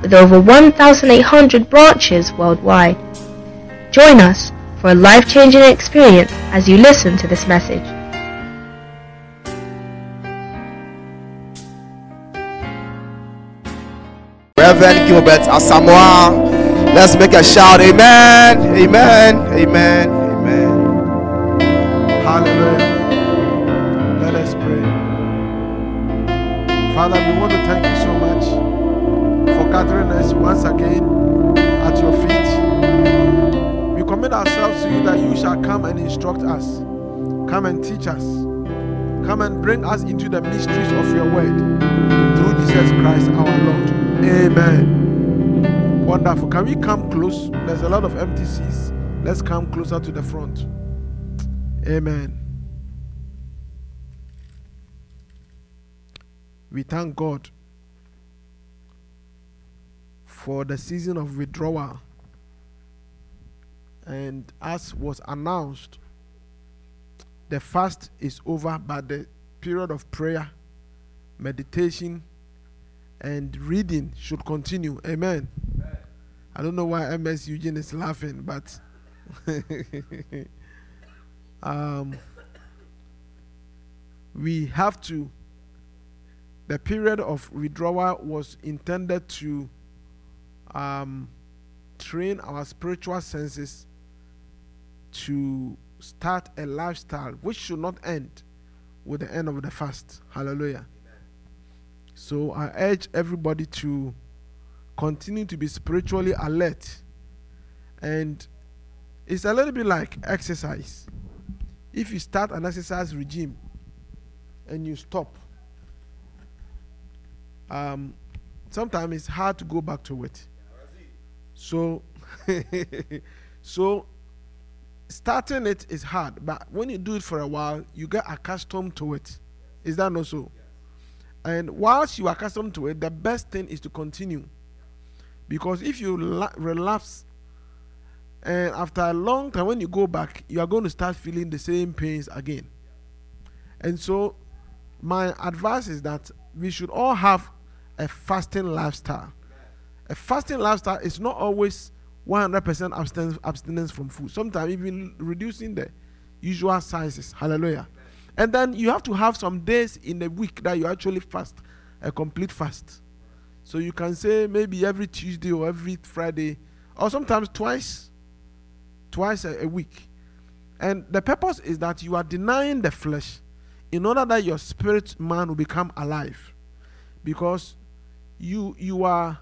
with over 1,800 branches worldwide. Join us for a life-changing experience as you listen to this message. Reverend Gilbert Asamoah. Let's make a shout. Amen. Amen. Amen. Gathering us once again at your feet. We commit ourselves to you that you shall come and instruct us, come and teach us, come and bring us into the mysteries of your word through Jesus Christ our Lord. Amen. Wonderful. Can we come close? There's a lot of empty seats. Let's come closer to the front. Amen. We thank God for the season of withdrawal. And as was announced, the fast is over, but the period of prayer, meditation, and reading should continue. Amen. I don't know why MS Eugene is laughing, but um, we have to. The period of withdrawal was intended to um, train our spiritual senses to start a lifestyle which should not end with the end of the fast. Hallelujah. So I urge everybody to continue to be spiritually alert. And it's a little bit like exercise. If you start an exercise regime and you stop, um, sometimes it's hard to go back to it. So, so starting it is hard, but when you do it for a while, you get accustomed to it. Is that not so? And whilst you are accustomed to it, the best thing is to continue. Because if you la- relapse, and after a long time, when you go back, you are going to start feeling the same pains again. And so, my advice is that we should all have a fasting lifestyle. A fasting lifestyle is not always 100% abstinence, abstinence from food. Sometimes even reducing the usual sizes. Hallelujah. And then you have to have some days in a week that you actually fast, a complete fast. So you can say maybe every Tuesday or every Friday, or sometimes twice, twice a, a week. And the purpose is that you are denying the flesh in order that your spirit man will become alive. Because you you are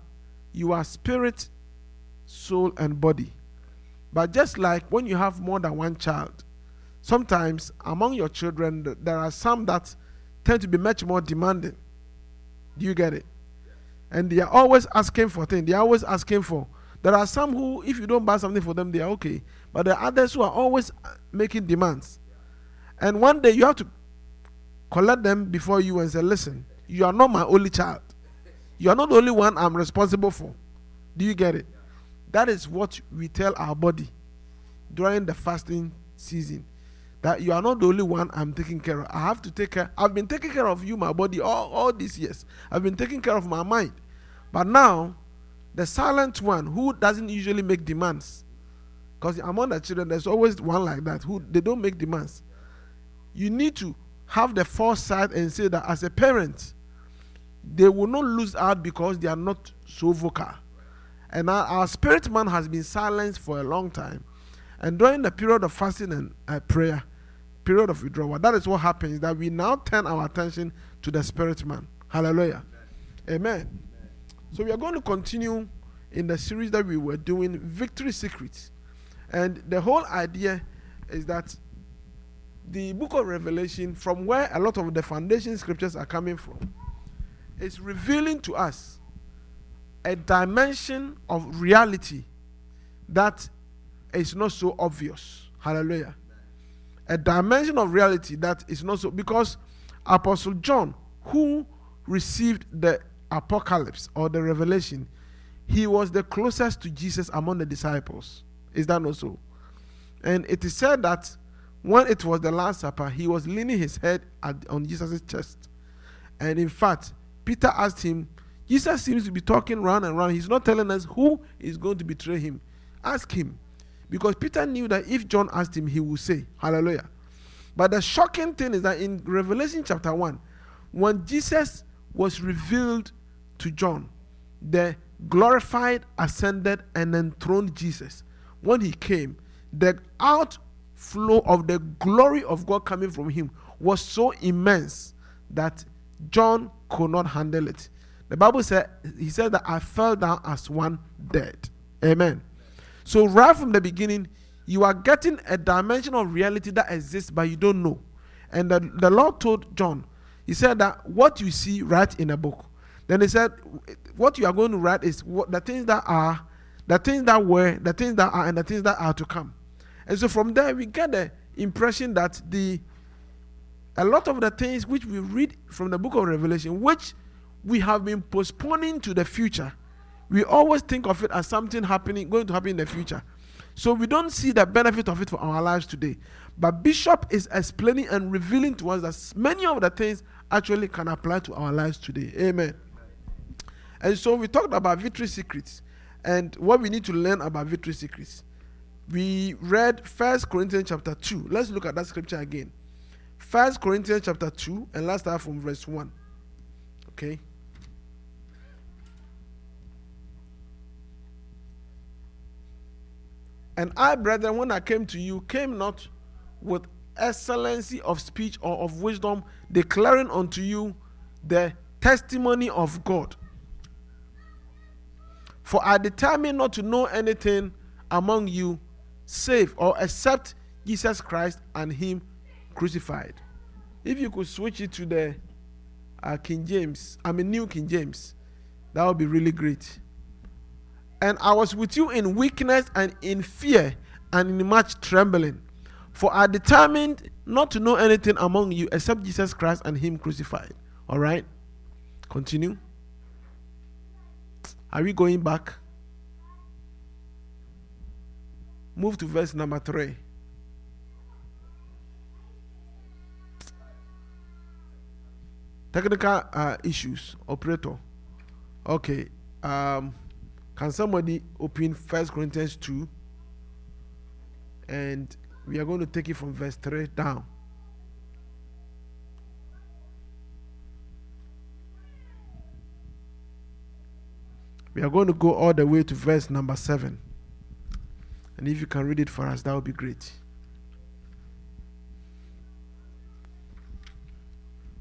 you are spirit, soul, and body. But just like when you have more than one child, sometimes among your children there are some that tend to be much more demanding. Do you get it? And they are always asking for things. They are always asking for. There are some who, if you don't buy something for them, they are okay. But there are others who are always uh, making demands. And one day you have to collect them before you and say, listen, you are not my only child. You are not the only one I'm responsible for. Do you get it? That is what we tell our body during the fasting season. That you are not the only one I'm taking care of. I have to take care. I've been taking care of you, my body, all, all these years. I've been taking care of my mind. But now, the silent one who doesn't usually make demands, because among the children, there's always one like that who they don't make demands. You need to have the foresight and say that as a parent, they will not lose out because they are not so vocal. And our, our spirit man has been silenced for a long time. And during the period of fasting and uh, prayer, period of withdrawal, that is what happens that we now turn our attention to the spirit man. Hallelujah. Amen. Amen. So we are going to continue in the series that we were doing, Victory Secrets. And the whole idea is that the book of Revelation, from where a lot of the foundation scriptures are coming from, is revealing to us a dimension of reality that is not so obvious. Hallelujah. A dimension of reality that is not so because Apostle John, who received the apocalypse or the revelation, he was the closest to Jesus among the disciples. Is that not so? And it is said that when it was the Last Supper, he was leaning his head at, on Jesus' chest. And in fact, Peter asked him, Jesus seems to be talking round and round. He's not telling us who is going to betray him. Ask him. Because Peter knew that if John asked him, he would say, Hallelujah. But the shocking thing is that in Revelation chapter 1, when Jesus was revealed to John, the glorified, ascended, and enthroned Jesus, when he came, the outflow of the glory of God coming from him was so immense that John could not handle it. The Bible said, he said that I fell down as one dead. Amen. So, right from the beginning, you are getting a dimension of reality that exists, but you don't know. And the, the Lord told John, He said that what you see, write in a book. Then He said, What you are going to write is what the things that are, the things that were, the things that are, and the things that are to come. And so from there, we get the impression that the a lot of the things which we read from the book of Revelation, which we have been postponing to the future, we always think of it as something happening, going to happen in the future. So we don't see the benefit of it for our lives today. But Bishop is explaining and revealing to us that many of the things actually can apply to our lives today. Amen. And so we talked about victory secrets and what we need to learn about victory secrets. We read First Corinthians chapter 2. Let's look at that scripture again. First Corinthians chapter 2, and let's start from verse 1. Okay. And I, brethren, when I came to you, came not with excellency of speech or of wisdom, declaring unto you the testimony of God. For I determined not to know anything among you save or except Jesus Christ and Him crucified. If you could switch it to the uh, King James, I mean, New King James, that would be really great. And I was with you in weakness and in fear and in much trembling. For I determined not to know anything among you except Jesus Christ and Him crucified. All right? Continue. Are we going back? Move to verse number 3. Technical uh, issues, operator. Okay. Um, can somebody open First Corinthians 2? And we are going to take it from verse 3 down. We are going to go all the way to verse number 7. And if you can read it for us, that would be great.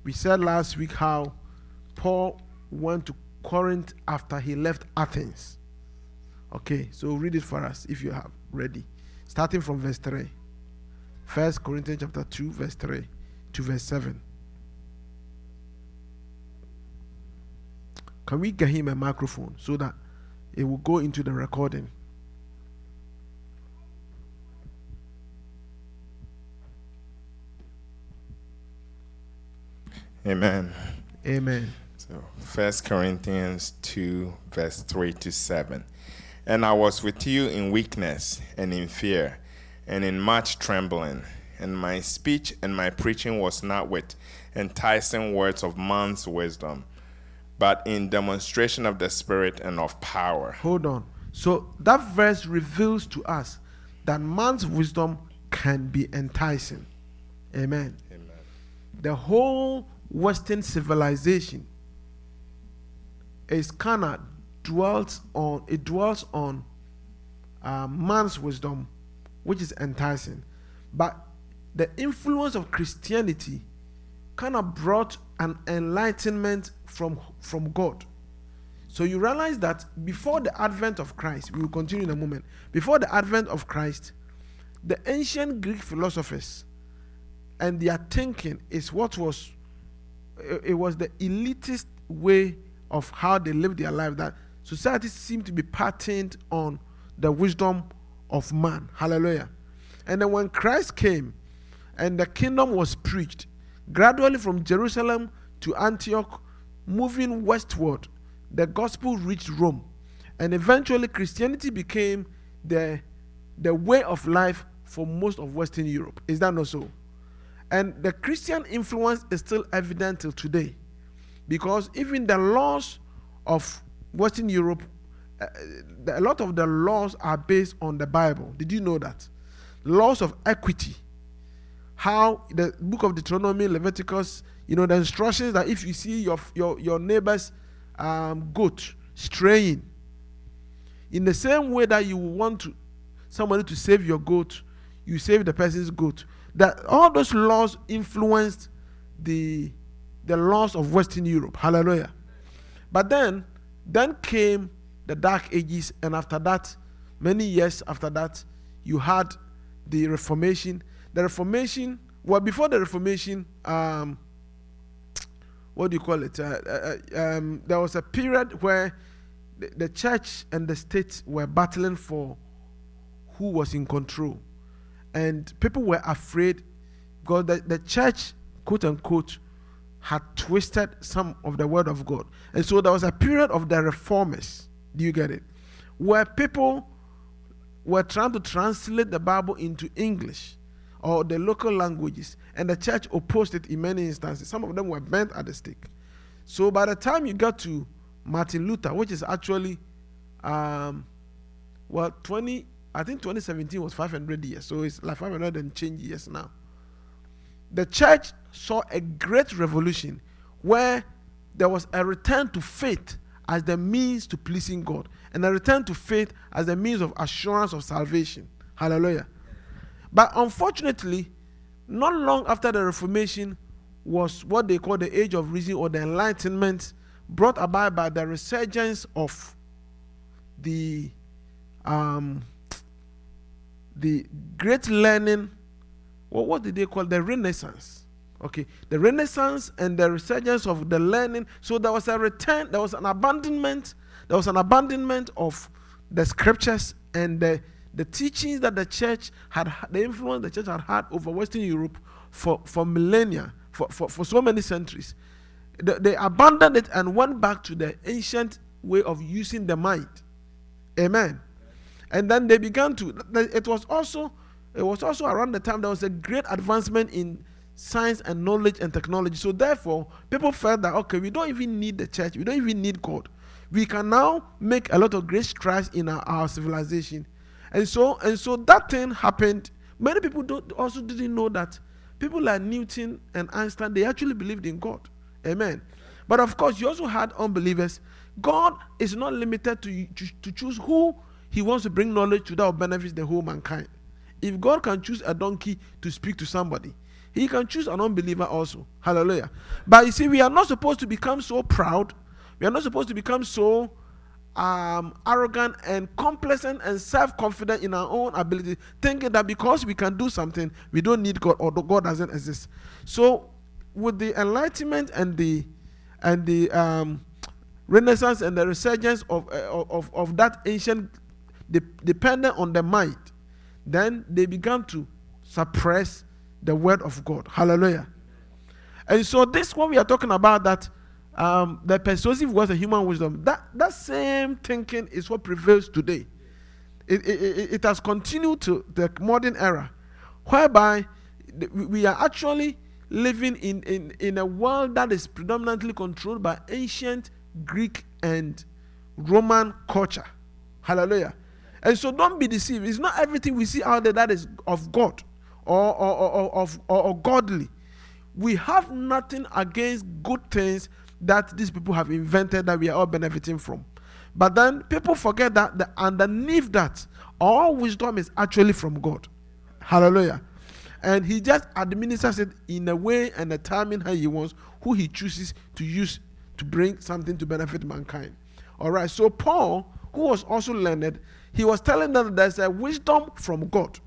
We said last week how Paul went to Corinth after he left Athens. Okay, so read it for us if you have ready. Starting from verse 3. First Corinthians chapter 2, verse 3 to verse 7. Can we get him a microphone so that it will go into the recording? Amen. Amen. So, First Corinthians 2, verse 3 to 7. And I was with you in weakness and in fear and in much trembling. And my speech and my preaching was not with enticing words of man's wisdom, but in demonstration of the Spirit and of power. Hold on. So that verse reveals to us that man's wisdom can be enticing. Amen. Amen. The whole Western civilization kind of dwells on it dwells on uh, man's wisdom, which is enticing, but the influence of Christianity kind of brought an enlightenment from from God. So you realize that before the advent of Christ, we will continue in a moment. Before the advent of Christ, the ancient Greek philosophers and their thinking is what was it was the elitist way of how they lived their life that society seemed to be patterned on the wisdom of man. Hallelujah. And then when Christ came and the kingdom was preached, gradually from Jerusalem to Antioch, moving westward, the gospel reached Rome. And eventually Christianity became the, the way of life for most of Western Europe. Is that not so? And the Christian influence is still evident till today. Because even the laws of Western Europe, uh, a lot of the laws are based on the Bible. Did you know that? Laws of equity. How the book of Deuteronomy, Leviticus, you know, the instructions that if you see your, your, your neighbor's um, goat straying, in the same way that you want to, somebody to save your goat, you save the person's goat. That all those laws influenced the the laws of Western Europe. Hallelujah. But then, then came the Dark Ages, and after that, many years after that, you had the Reformation. The Reformation, well, before the Reformation, um, what do you call it? Uh, uh, um, there was a period where the, the church and the state were battling for who was in control. And people were afraid because the, the church, quote unquote, had twisted some of the word of God. And so there was a period of the reformers. Do you get it? Where people were trying to translate the Bible into English or the local languages, and the church opposed it in many instances. Some of them were bent at the stake. So by the time you got to Martin Luther, which is actually, um, well, 20, I think 2017 was 500 years, so it's like 500 and change years now. The church saw a great revolution where there was a return to faith as the means to pleasing God, and a return to faith as the means of assurance of salvation. Hallelujah. But unfortunately, not long after the Reformation was what they call the Age of Reason or the Enlightenment, brought about by the resurgence of the um, the great learning. Well, what did they call the Renaissance? Okay, the Renaissance and the resurgence of the learning. So there was a return, there was an abandonment, there was an abandonment of the scriptures and the, the teachings that the church had, the influence the church had had over Western Europe for, for millennia, for, for, for so many centuries. They, they abandoned it and went back to the ancient way of using the mind. Amen. And then they began to, it was also, it was also around the time there was a great advancement in science and knowledge and technology. So therefore, people felt that okay, we don't even need the church, we don't even need God. We can now make a lot of great strides in our, our civilization. And so and so that thing happened. Many people also didn't know that people like Newton and Einstein, they actually believed in God. Amen. But of course, you also had unbelievers. God is not limited to, to, to choose who he wants to bring knowledge to that will benefit the whole mankind. If God can choose a donkey to speak to somebody, he can choose an unbeliever also. Hallelujah. But you see, we are not supposed to become so proud. We are not supposed to become so um, arrogant and complacent and self confident in our own ability, thinking that because we can do something, we don't need God or God doesn't exist. So, with the enlightenment and the and the um, renaissance and the resurgence of, uh, of, of that ancient de- dependent on the mind, then they began to suppress the word of God. Hallelujah. And so this one we are talking about that um, the persuasive words of human wisdom, that, that same thinking is what prevails today. It, it, it has continued to the modern era, whereby we are actually living in, in, in a world that is predominantly controlled by ancient Greek and Roman culture. Hallelujah. And so don't be deceived. It's not everything we see out there that is of God or, or, or, or, or, godly. We have nothing against good things that these people have invented that we are all benefiting from. But then people forget that the, underneath that, all wisdom is actually from God. Hallelujah. And he just administers it in a way and a timing how he wants, who he chooses to use to bring something to benefit mankind. All right. So Paul, who was also learned, he was telling them that there's a wisdom from God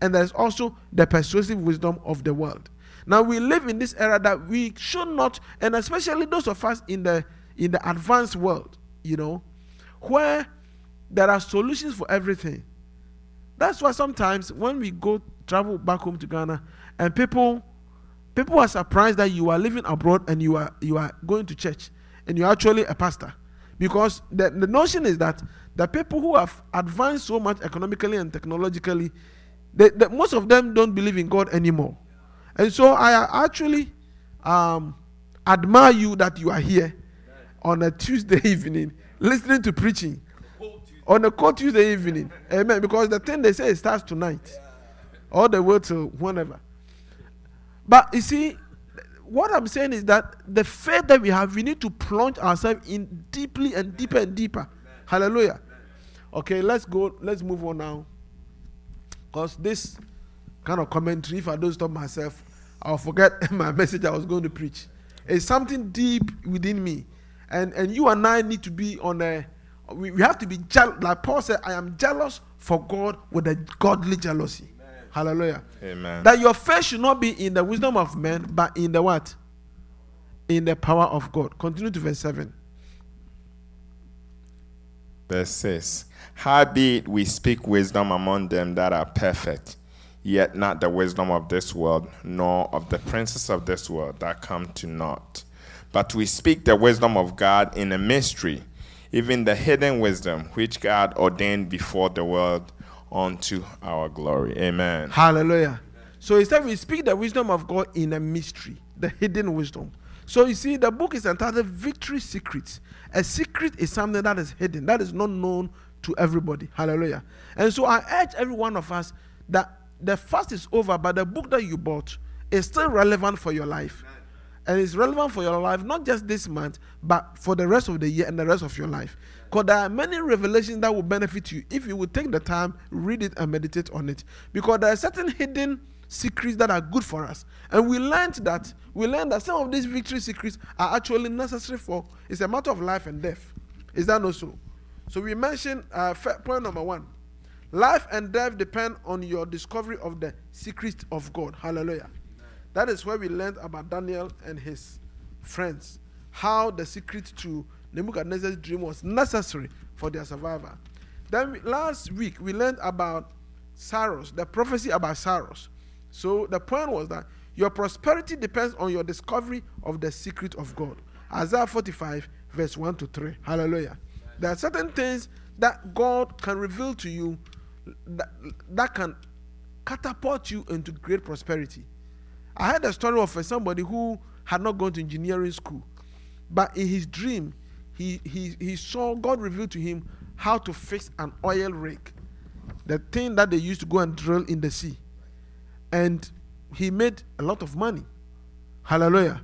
and there's also the persuasive wisdom of the world. Now we live in this era that we should not, and especially those of us in the in the advanced world, you know, where there are solutions for everything. That's why sometimes when we go travel back home to Ghana and people people are surprised that you are living abroad and you are you are going to church and you're actually a pastor. Because the, the notion is that the people who have advanced so much economically and technologically, they, they, most of them don't believe in God anymore. And so I actually um, admire you that you are here on a Tuesday evening listening to preaching on a cold Tuesday evening. Amen. Because the thing they say starts tonight, all the way to whenever. But you see, what I'm saying is that the faith that we have, we need to plunge ourselves in deeply and deeper and deeper. Hallelujah. Okay, let's go. Let's move on now. Because this kind of commentary, if I don't stop myself, I'll forget my message I was going to preach. It's something deep within me. And and you and I need to be on a we, we have to be jealous. Like Paul said, I am jealous for God with a godly jealousy. Amen. Hallelujah. Amen. That your faith should not be in the wisdom of men, but in the what? In the power of God. Continue to verse 7. Verse 6 Howbeit we speak wisdom among them that are perfect, yet not the wisdom of this world, nor of the princes of this world that come to naught. But we speak the wisdom of God in a mystery, even the hidden wisdom which God ordained before the world unto our glory. Amen. Hallelujah. So he said we speak the wisdom of God in a mystery, the hidden wisdom. So you see, the book is entitled Victory Secrets. A secret is something that is hidden, that is not known to everybody. Hallelujah. And so I urge every one of us that the fast is over, but the book that you bought is still relevant for your life. And it's relevant for your life, not just this month, but for the rest of the year and the rest of your life. Because there are many revelations that will benefit you if you would take the time, read it, and meditate on it. Because there are certain hidden secrets that are good for us. And we learned that we learned that some of these victory secrets are actually necessary for it's a matter of life and death. Is that not so? So we mentioned uh, point number one. Life and death depend on your discovery of the secret of God. Hallelujah. That is where we learned about Daniel and his friends. How the secret to Nebuchadnezzar's dream was necessary for their survival. Then last week we learned about Cyrus, the prophecy about Cyrus. So the point was that your prosperity depends on your discovery of the secret of God. Isaiah 45, verse 1 to 3. Hallelujah. There are certain things that God can reveal to you that, that can catapult you into great prosperity. I heard a story of uh, somebody who had not gone to engineering school, but in his dream, he, he, he saw God reveal to him how to fix an oil rig, the thing that they used to go and drill in the sea. And he made a lot of money. Hallelujah.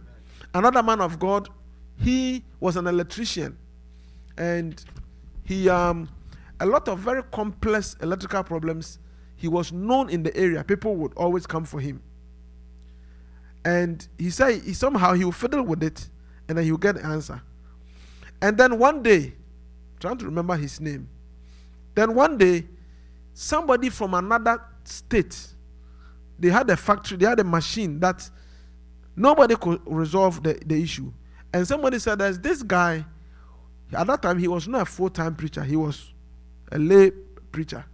Another man of God, he was an electrician. And he um a lot of very complex electrical problems he was known in the area. People would always come for him. And he said he, somehow he would fiddle with it and then he would get the answer. And then one day trying to remember his name. Then one day somebody from another state they had a factory they had a machine that nobody could resolve the, the issue and somebody said there's this guy at that time, he was not a full time preacher, he was a lay preacher.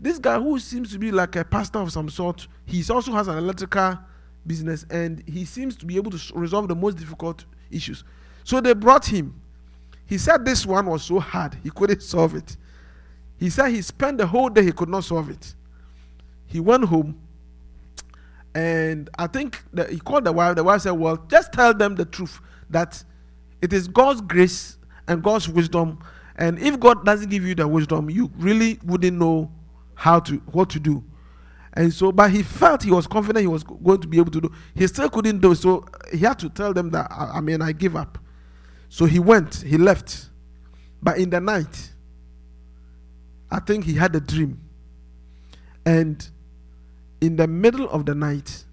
This guy, who seems to be like a pastor of some sort, he also has an electrical business and he seems to be able to resolve the most difficult issues. So they brought him. He said this one was so hard, he couldn't solve it. He said he spent the whole day, he could not solve it. He went home and I think that he called the wife. The wife said, Well, just tell them the truth that it is God's grace and God's wisdom. And if God doesn't give you the wisdom, you really wouldn't know how to what to do. And so, but he felt he was confident he was going to be able to do. He still couldn't do. So he had to tell them that I, I mean I give up. So he went. He left. But in the night, I think he had a dream. And in the middle of the night,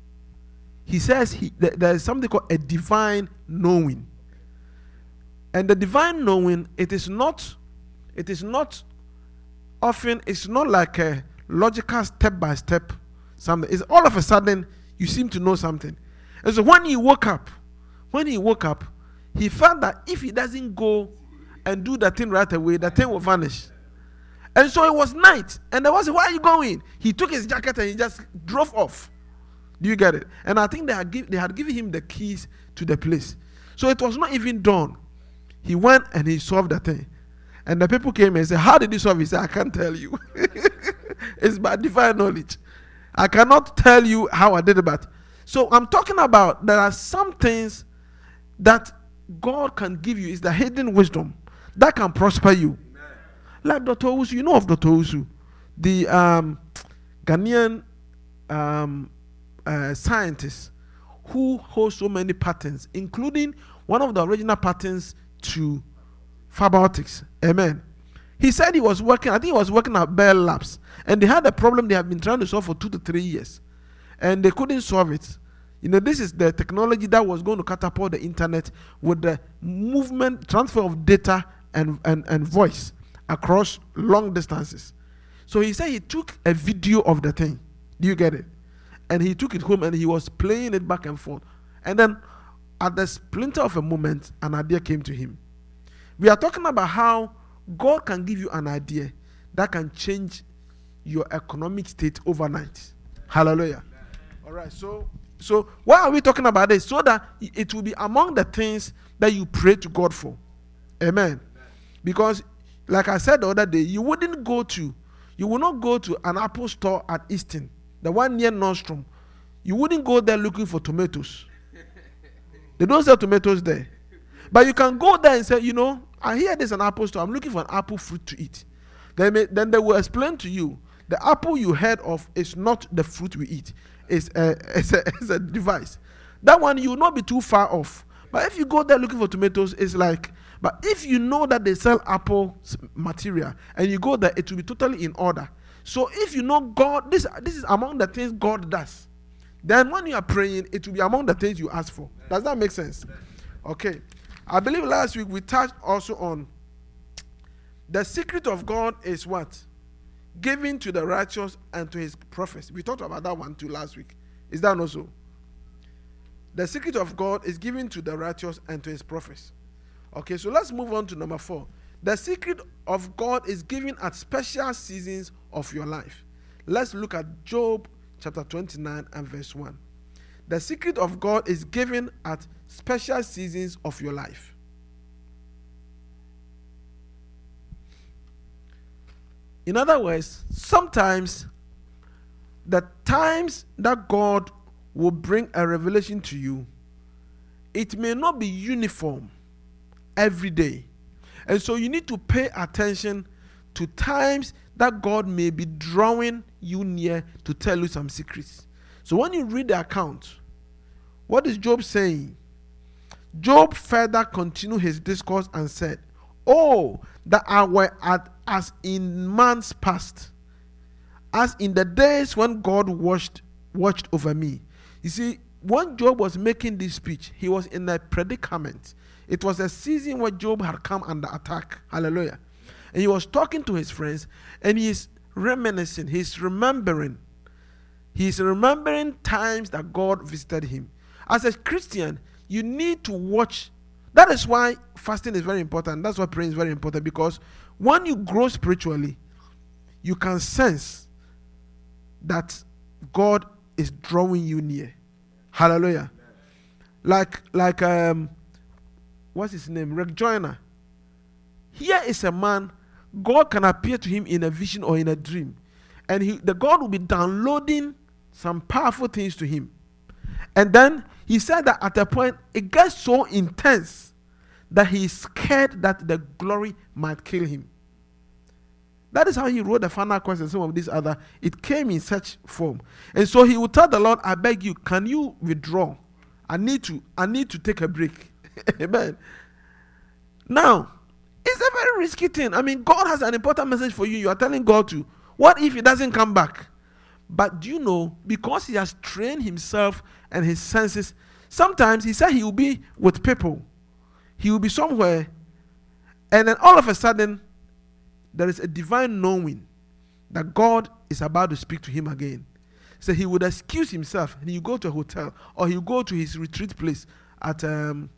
he says he, there is something called a divine knowing. And the divine knowing, it is not, it is not often, it's not like a logical step by step something. It's all of a sudden you seem to know something. And so when he woke up, when he woke up, he felt that if he doesn't go and do that thing right away, the thing will vanish. And so it was night. And there was, where are you going? He took his jacket and he just drove off. Do you get it? And I think they had, give, they had given him the keys to the place. So it was not even done. He went and he solved the thing. And the people came and said, How did you solve it? He said, I can't tell you. it's by divine knowledge. I cannot tell you how I did it, but so I'm talking about there are some things that God can give you is the hidden wisdom that can prosper you. Like Dr. Owusu, you know of Dr. Owusu, the um, Ghanaian um, uh, scientist who holds so many patents, including one of the original patents to fiber optics. Amen. He said he was working, I think he was working at Bell Labs, and they had a problem they have been trying to solve for two to three years, and they couldn't solve it. You know, this is the technology that was going to catapult the internet with the movement, transfer of data and, and, and voice across long distances. So he said he took a video of the thing. Do you get it? And he took it home and he was playing it back and forth. And then at the splinter of a moment, an idea came to him. We are talking about how God can give you an idea that can change your economic state overnight. Hallelujah. All right, so so why are we talking about this? So that it will be among the things that you pray to God for. Amen. Because like I said the other day, you wouldn't go to you will not go to an Apple store at Easton, the one near Nordstrom. You wouldn't go there looking for tomatoes. They don't sell tomatoes there. But you can go there and say, you know, I hear there's an apple store. I'm looking for an apple fruit to eat. Then, may, then they will explain to you the apple you heard of is not the fruit we eat. It's a, it's a, it's a device. That one you will not be too far off. But if you go there looking for tomatoes, it's like, but if you know that they sell apple material and you go there, it will be totally in order. So if you know God, this, this is among the things God does. Then when you are praying, it will be among the things you ask for. Does that make sense? Okay. I believe last week we touched also on the secret of God is what? Giving to the righteous and to his prophets. We talked about that one too last week. Is that not so? The secret of God is given to the righteous and to his prophets. Okay, so let's move on to number four. The secret of God is given at special seasons of your life. Let's look at Job chapter 29 and verse 1. The secret of God is given at special seasons of your life. In other words, sometimes the times that God will bring a revelation to you, it may not be uniform every day. And so you need to pay attention to times that God may be drawing you near to tell you some secrets. So when you read the account, what is Job saying? Job further continued his discourse and said, Oh, that I were at, as in months past, as in the days when God watched, watched over me. You see, when Job was making this speech, he was in a predicament. It was a season where Job had come under attack. Hallelujah. And he was talking to his friends and he's reminiscing, he's remembering He's remembering times that God visited him. As a Christian, you need to watch. That is why fasting is very important. That's why praying is very important because when you grow spiritually, you can sense that God is drawing you near. Hallelujah. Like like um what's his name? Rick Joyner. Here is a man, God can appear to him in a vision or in a dream. And he, the God will be downloading some powerful things to him. And then he said that at a point it gets so intense that he is scared that the glory might kill him. That is how he wrote the Final Quest. Some of these other, it came in such form. And so he would tell the Lord, I beg you, can you withdraw? I need to, I need to take a break. Amen. Now, it's a very risky thing. I mean, God has an important message for you. You are telling God to. What if he doesn't come back? But do you know, because he has trained himself and his senses, sometimes he said he will be with people, he will be somewhere, and then all of a sudden, there is a divine knowing that God is about to speak to him again. So he would excuse himself and he go to a hotel or he go to his retreat place at um,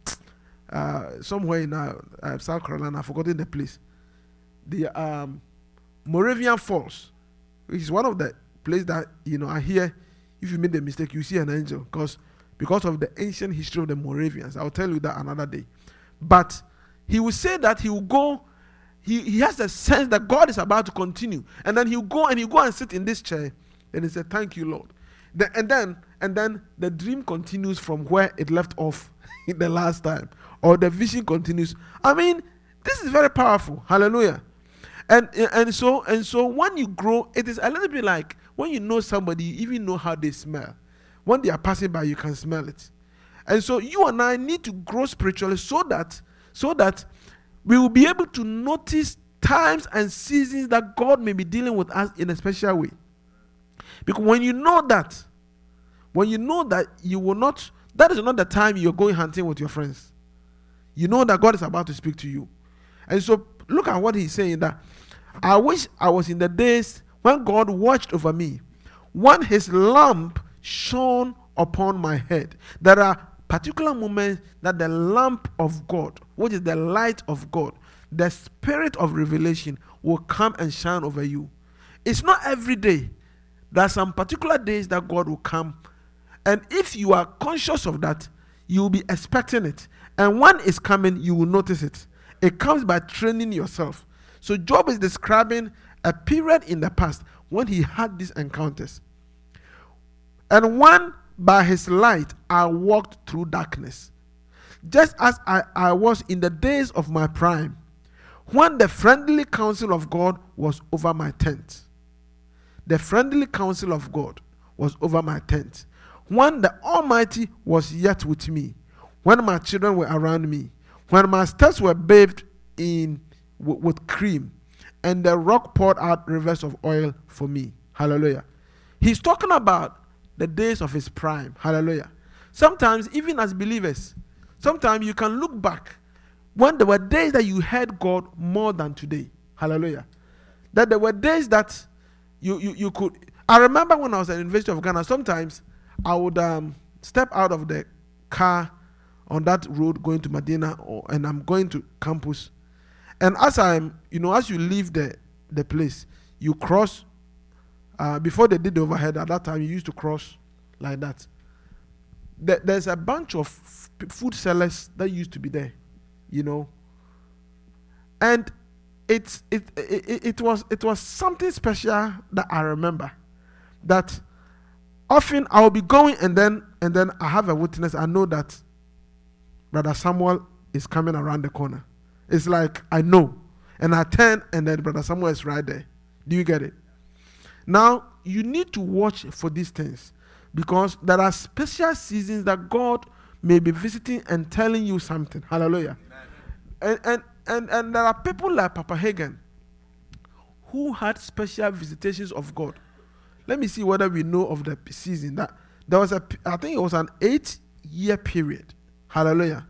uh, somewhere in uh, uh, South Carolina. I've forgotten the place. The um, Moravian Falls, which is one of the places that you know I hear if you made a mistake, you see an angel because because of the ancient history of the Moravians. I'll tell you that another day. But he will say that he will go. He, he has a sense that God is about to continue, and then he'll go and he'll go and sit in this chair, and he said, "Thank you, Lord." The, and then and then the dream continues from where it left off the last time, or the vision continues. I mean, this is very powerful. Hallelujah. And and so and so when you grow, it is a little bit like when you know somebody, you even know how they smell. When they are passing by, you can smell it. And so you and I need to grow spiritually so that so that we will be able to notice times and seasons that God may be dealing with us in a special way. Because when you know that, when you know that you will not, that is not the time you're going hunting with your friends. You know that God is about to speak to you. And so look at what he's saying that I wish I was in the days when God watched over me, when his lamp shone upon my head. There are particular moments that the lamp of God, which is the light of God, the spirit of revelation will come and shine over you. It's not every day. There are some particular days that God will come. And if you are conscious of that, you will be expecting it. And when it's coming, you will notice it. It comes by training yourself. So Job is describing a period in the past when he had these encounters. And when by his light I walked through darkness, just as I, I was in the days of my prime, when the friendly counsel of God was over my tent. The friendly counsel of God was over my tent. When the Almighty was yet with me, when my children were around me, when my steps were bathed in with cream, and the rock poured out rivers of oil for me. Hallelujah. He's talking about the days of his prime. Hallelujah. Sometimes, even as believers, sometimes you can look back when there were days that you heard God more than today. Hallelujah. That there were days that you, you, you could. I remember when I was at the University of Ghana, sometimes I would um, step out of the car on that road going to Madina, or, and I'm going to campus and as I'm, you know, as you leave the, the place, you cross. Uh, before they did the overhead, at that time, you used to cross like that. There, there's a bunch of food sellers that used to be there, you know. And it's, it, it, it, was, it was something special that I remember. That often I'll be going and then, and then I have a witness. I know that Brother Samuel is coming around the corner. It's like I know. And I turn and then Brother Samuel is right there. Do you get it? Now you need to watch for these things because there are special seasons that God may be visiting and telling you something. Hallelujah. And, and and and there are people like Papa Hagin who had special visitations of God. Let me see whether we know of the season that there was a I think it was an eight year period. Hallelujah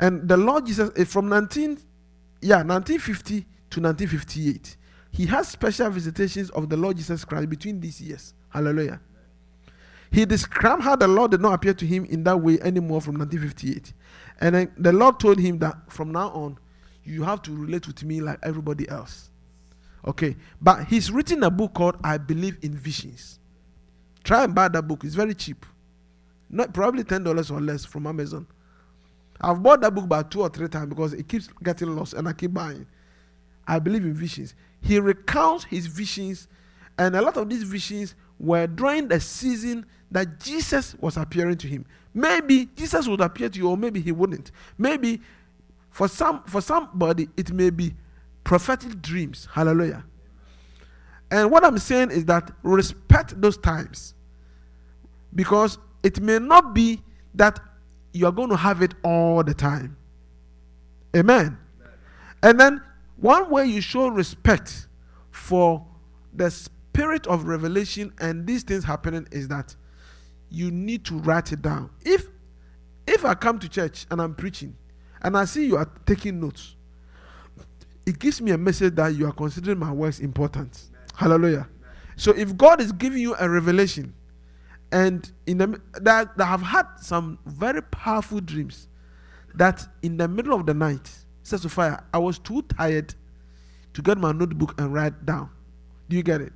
and the Lord Jesus, eh, from 19, yeah, 1950 to 1958, he has special visitations of the Lord Jesus Christ between these years. Hallelujah. He described how the Lord did not appear to him in that way anymore from 1958. And then the Lord told him that from now on, you have to relate with me like everybody else. Okay. But he's written a book called I Believe in Visions. Try and buy that book. It's very cheap. Not probably $10 or less from Amazon. I've bought that book about two or three times because it keeps getting lost and I keep buying. I believe in visions. He recounts his visions, and a lot of these visions were during the season that Jesus was appearing to him. Maybe Jesus would appear to you, or maybe he wouldn't. Maybe for some for somebody it may be prophetic dreams. Hallelujah. And what I'm saying is that respect those times because it may not be that you are going to have it all the time. Amen. And then one way you show respect for the spirit of revelation and these things happening is that you need to write it down. If if I come to church and I'm preaching and I see you are taking notes, it gives me a message that you are considering my words important. Amen. Hallelujah. Amen. So if God is giving you a revelation and in the that, have had some very powerful dreams that in the middle of the night says fire i was too tired to get my notebook and write down. Do you get it?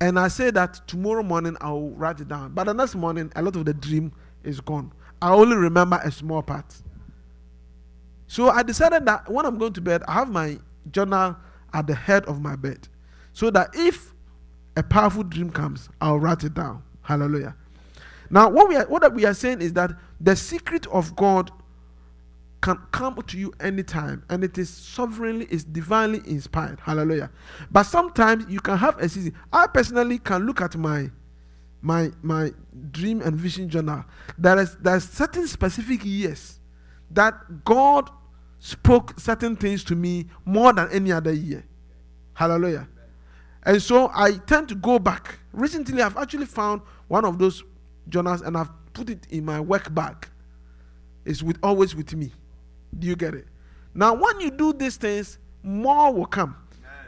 And I say that tomorrow morning I'll write it down. But the next morning, a lot of the dream is gone. I only remember a small part. So I decided that when I'm going to bed, I have my journal at the head of my bed. So that if a powerful dream comes, I'll write it down. Hallelujah. Now, what we are what we are saying is that the secret of God can come to you anytime, and it is sovereignly, is divinely inspired. Hallelujah. But sometimes you can have a season. I personally can look at my my my dream and vision journal. There is there's certain specific years that God spoke certain things to me more than any other year. Hallelujah. And so I tend to go back. Recently, I've actually found one of those journals and I've put it in my work bag. It's with always with me. Do you get it? Now, when you do these things, more will come,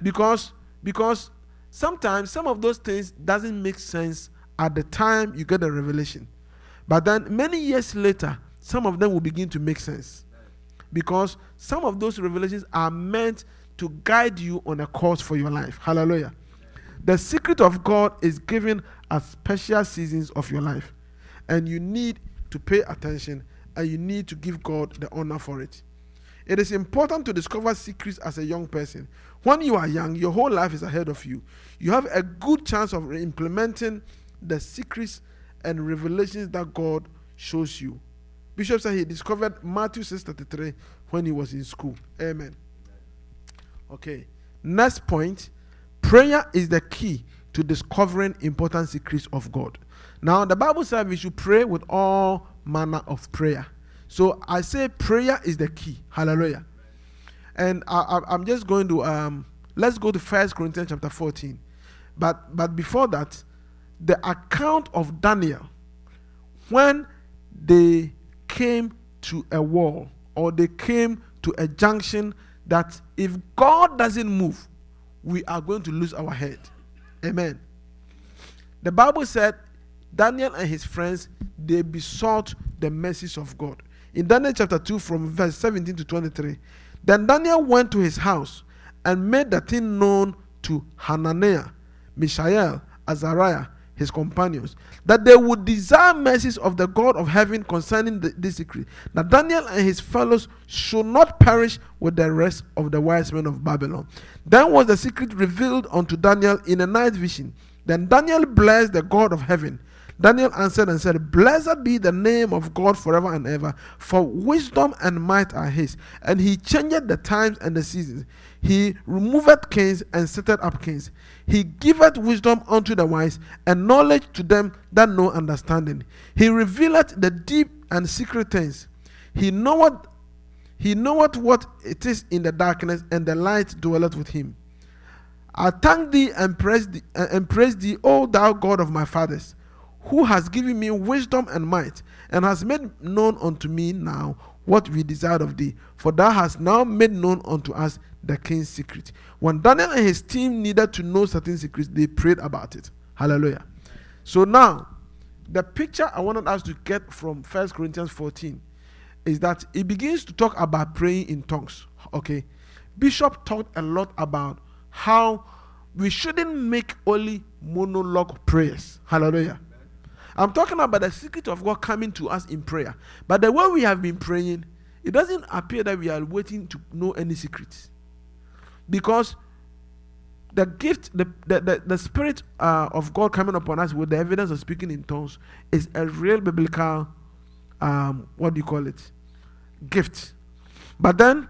because because sometimes some of those things doesn't make sense at the time you get the revelation, but then many years later, some of them will begin to make sense, because some of those revelations are meant to guide you on a course for your life. Hallelujah. The secret of God is given at special seasons of your life, and you need to pay attention and you need to give God the honor for it. It is important to discover secrets as a young person. When you are young, your whole life is ahead of you. You have a good chance of implementing the secrets and revelations that God shows you. Bishop said he discovered Matthew 6:33 when he was in school. Amen. Okay. Next point, prayer is the key to discovering important secrets of God. Now, the Bible says we should pray with all manner of prayer. So I say prayer is the key. Hallelujah. And I, am just going to um, let's go to First Corinthians chapter 14. But but before that, the account of Daniel when they came to a wall or they came to a junction that if God doesn't move, we are going to lose our head. Amen. The Bible said Daniel and his friends they besought the mercies of God. In Daniel chapter 2, from verse 17 to 23, then Daniel went to his house and made the thing known to Hananiah, Mishael, Azariah, his companions, that they would desire mercies of the God of heaven concerning the, this secret, that Daniel and his fellows should not perish with the rest of the wise men of Babylon. Then was the secret revealed unto Daniel in a night vision. Then Daniel blessed the God of heaven Daniel answered and said, Blessed be the name of God forever and ever, for wisdom and might are his. And he changed the times and the seasons. He removeth kings and setteth up kings. He giveth wisdom unto the wise, and knowledge to them that know understanding. He revealeth the deep and secret things. He knoweth he knoweth what it is in the darkness, and the light dwelleth with him. I thank thee and praise thee, and praise thee, O thou God of my fathers who has given me wisdom and might, and has made known unto me now what we desired of thee. For thou hast now made known unto us the king's secret. When Daniel and his team needed to know certain secrets, they prayed about it. Hallelujah. So now, the picture I wanted us to get from First Corinthians 14 is that it begins to talk about praying in tongues. Okay. Bishop talked a lot about how we shouldn't make only monologue prayers. Hallelujah. I'm talking about the secret of God coming to us in prayer. But the way we have been praying, it doesn't appear that we are waiting to know any secrets. Because the gift, the, the, the, the spirit uh, of God coming upon us with the evidence of speaking in tongues is a real biblical, um, what do you call it? Gift. But then,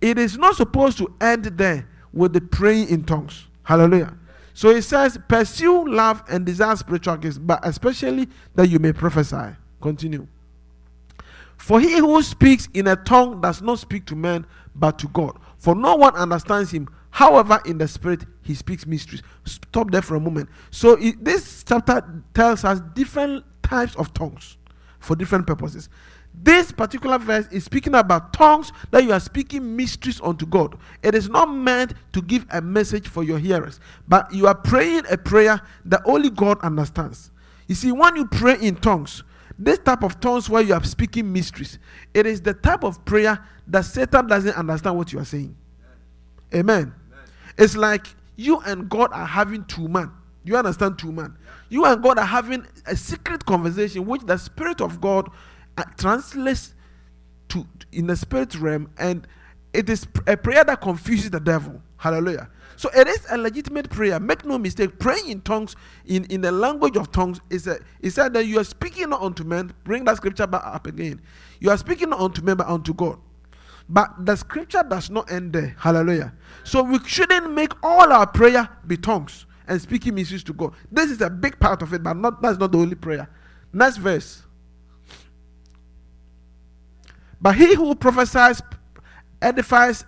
it is not supposed to end there with the praying in tongues. Hallelujah. So he says, pursue love and desire spiritual gifts, but especially that you may prophesy. Continue. For he who speaks in a tongue does not speak to men, but to God. For no one understands him. However, in the spirit, he speaks mysteries. Stop there for a moment. So, it, this chapter tells us different types of tongues for different purposes. This particular verse is speaking about tongues that you are speaking mysteries unto God. It is not meant to give a message for your hearers, but you are praying a prayer that only God understands. You see, when you pray in tongues, this type of tongues where you are speaking mysteries, it is the type of prayer that Satan doesn't understand what you are saying. Amen. It's like you and God are having two man. You understand two man? You and God are having a secret conversation which the Spirit of God Uh, translates to in the spirit realm, and it is a prayer that confuses the devil. Hallelujah. So it is a legitimate prayer. Make no mistake. Praying in tongues, in, in the language of tongues, is a it said that you are speaking not unto men. Bring that scripture back up again. You are speaking not unto men, but unto God. But the scripture does not end there. Hallelujah. So we shouldn't make all our prayer be tongues and speaking mysteries to God. This is a big part of it, but not that's not the only prayer. Next verse. But he who prophesies edifies,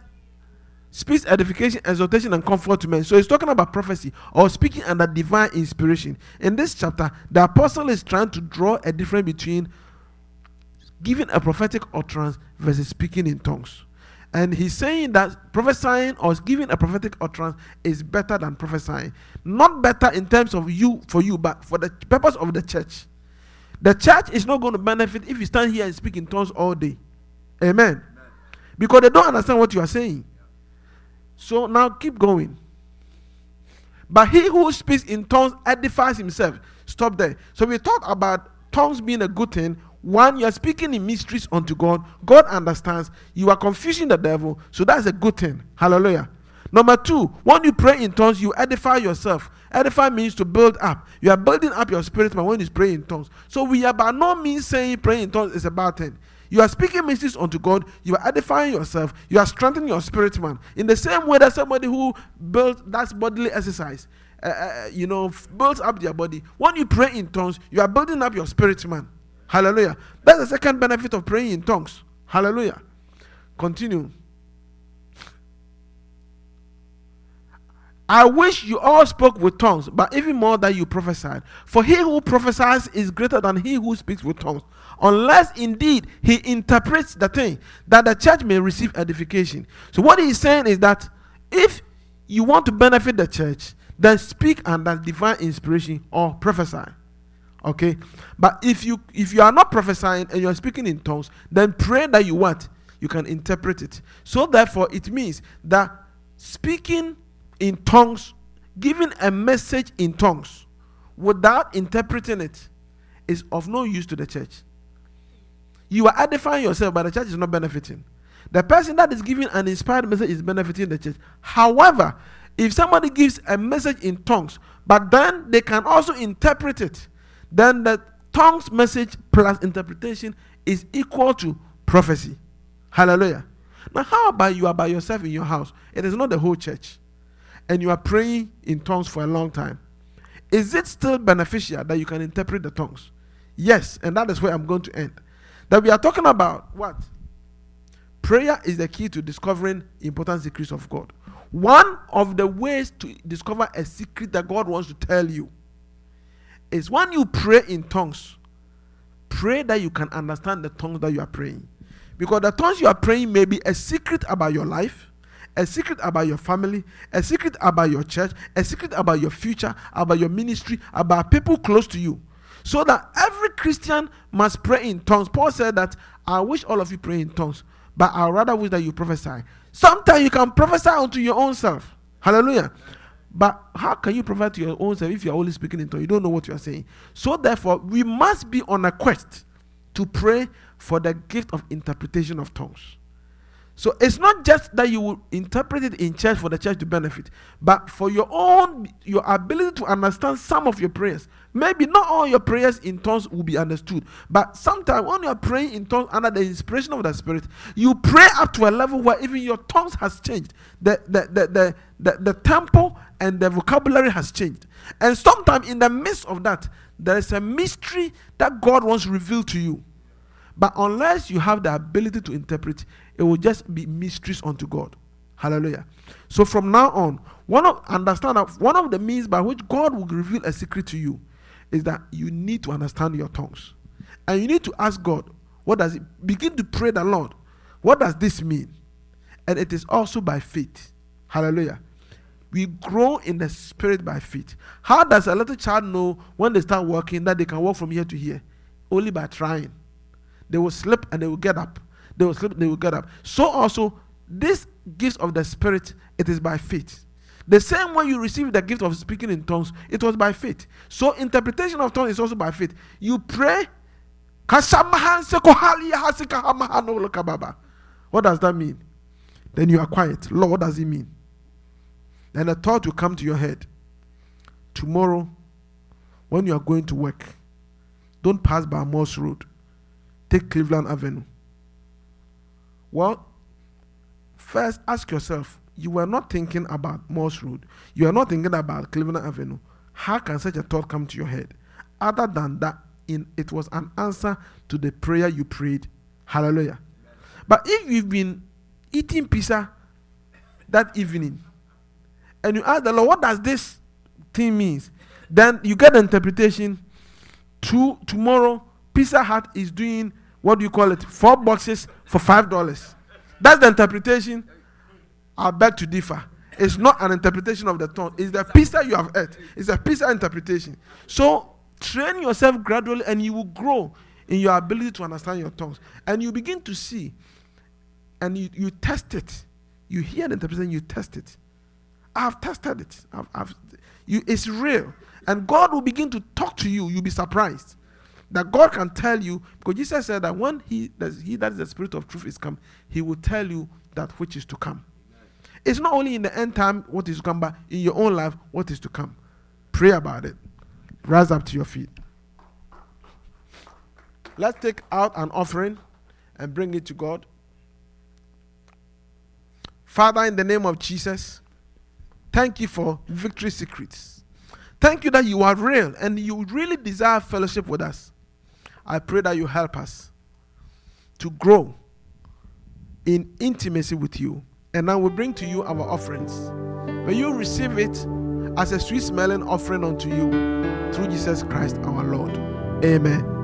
speaks edification, exhortation, and comfort to men. So he's talking about prophecy or speaking under divine inspiration. In this chapter, the apostle is trying to draw a difference between giving a prophetic utterance versus speaking in tongues. And he's saying that prophesying or giving a prophetic utterance is better than prophesying. Not better in terms of you for you, but for the purpose of the church. The church is not going to benefit if you stand here and speak in tongues all day. Amen. Because they don't understand what you are saying. So now keep going. But he who speaks in tongues edifies himself. Stop there. So we talk about tongues being a good thing. One, you are speaking in mysteries unto God. God understands. You are confusing the devil. So that's a good thing. Hallelujah. Number two, when you pray in tongues, you edify yourself. Edify means to build up. You are building up your spirit when you pray in tongues. So we are by no means saying praying in tongues is a bad thing. You are speaking mysteries unto God. You are edifying yourself. You are strengthening your spirit man. In the same way that somebody who builds that's bodily exercise, uh, uh, you know, builds up their body. When you pray in tongues, you are building up your spirit man. Hallelujah. That's the second benefit of praying in tongues. Hallelujah. Continue. I wish you all spoke with tongues, but even more that you prophesied. For he who prophesies is greater than he who speaks with tongues, unless indeed he interprets the thing, that the church may receive edification. So, what he's saying is that if you want to benefit the church, then speak under divine inspiration or prophesy. Okay? But if you if you are not prophesying and you are speaking in tongues, then pray that you want. You can interpret it. So therefore, it means that speaking in tongues, giving a message in tongues without interpreting it is of no use to the church. You are edifying yourself, but the church is not benefiting. The person that is giving an inspired message is benefiting the church. However, if somebody gives a message in tongues, but then they can also interpret it, then the tongues message plus interpretation is equal to prophecy. Hallelujah. Now, how about you are by yourself in your house? It is not the whole church and you are praying in tongues for a long time, is it still beneficial that you can interpret the tongues? Yes, and that is where I'm going to end. That we are talking about what? Prayer is the key to discovering important secrets of God. One of the ways to discover a secret that God wants to tell you is when you pray in tongues, pray that you can understand the tongues that you are praying. Because the tongues you are praying may be a secret about your life, a secret about your family, a secret about your church, a secret about your future, about your ministry, about people close to you. So that every Christian must pray in tongues. Paul said that I wish all of you pray in tongues, but I rather wish that you prophesy. Sometimes you can prophesy unto your own self. Hallelujah. But how can you prophesy to your own self if you are only speaking in tongues? You don't know what you are saying. So therefore, we must be on a quest to pray for the gift of interpretation of tongues. So it's not just that you will interpret it in church for the church to benefit, but for your own your ability to understand some of your prayers. Maybe not all your prayers in tongues will be understood, but sometimes when you are praying in tongues under the inspiration of the Spirit, you pray up to a level where even your tongues has changed. The the the the, the, the tempo and the vocabulary has changed. And sometimes in the midst of that, there is a mystery that God wants revealed to you. But unless you have the ability to interpret, it will just be mysteries unto God. Hallelujah. So from now on, one of understand that one of the means by which God will reveal a secret to you is that you need to understand your tongues. And you need to ask God, what does it begin to pray the Lord? What does this mean? And it is also by faith. Hallelujah. We grow in the spirit by faith. How does a little child know when they start walking that they can walk from here to here? Only by trying. They will slip and they will get up. They will slip and they will get up. So also, this gift of the spirit, it is by faith. The same way you received the gift of speaking in tongues, it was by faith. So interpretation of tongues is also by faith. You pray. What does that mean? Then you are quiet. Lord, what does it mean? Then a thought will come to your head. Tomorrow, when you are going to work, don't pass by Morse Road. Take Cleveland Avenue. Well, first ask yourself you were not thinking about Morse Road. You are not thinking about Cleveland Avenue. How can such a thought come to your head? Other than that, in it was an answer to the prayer you prayed. Hallelujah. But if you've been eating pizza that evening and you ask the Lord, what does this thing mean? Then you get the interpretation. To, tomorrow, Pizza Hut is doing what do you call it? Four boxes for five dollars. That's the interpretation. I beg to differ. It's not an interpretation of the tongue. It's the pizza you have heard. It's a pizza interpretation. So train yourself gradually, and you will grow in your ability to understand your tongues. And you begin to see, and you, you test it. You hear the interpretation, you test it. I've tested it. I've, I've, you, it's real. And God will begin to talk to you. You'll be surprised that God can tell you, because Jesus said that when He that He that is the Spirit of truth is come, He will tell you that which is to come. It's not only in the end time what is to come, but in your own life what is to come. Pray about it. Rise up to your feet. Let's take out an offering and bring it to God. Father, in the name of Jesus, thank you for victory secrets. Thank you that you are real and you really desire fellowship with us. I pray that you help us to grow in intimacy with you. And I will bring to you our offerings. May you receive it as a sweet smelling offering unto you through Jesus Christ our Lord. Amen.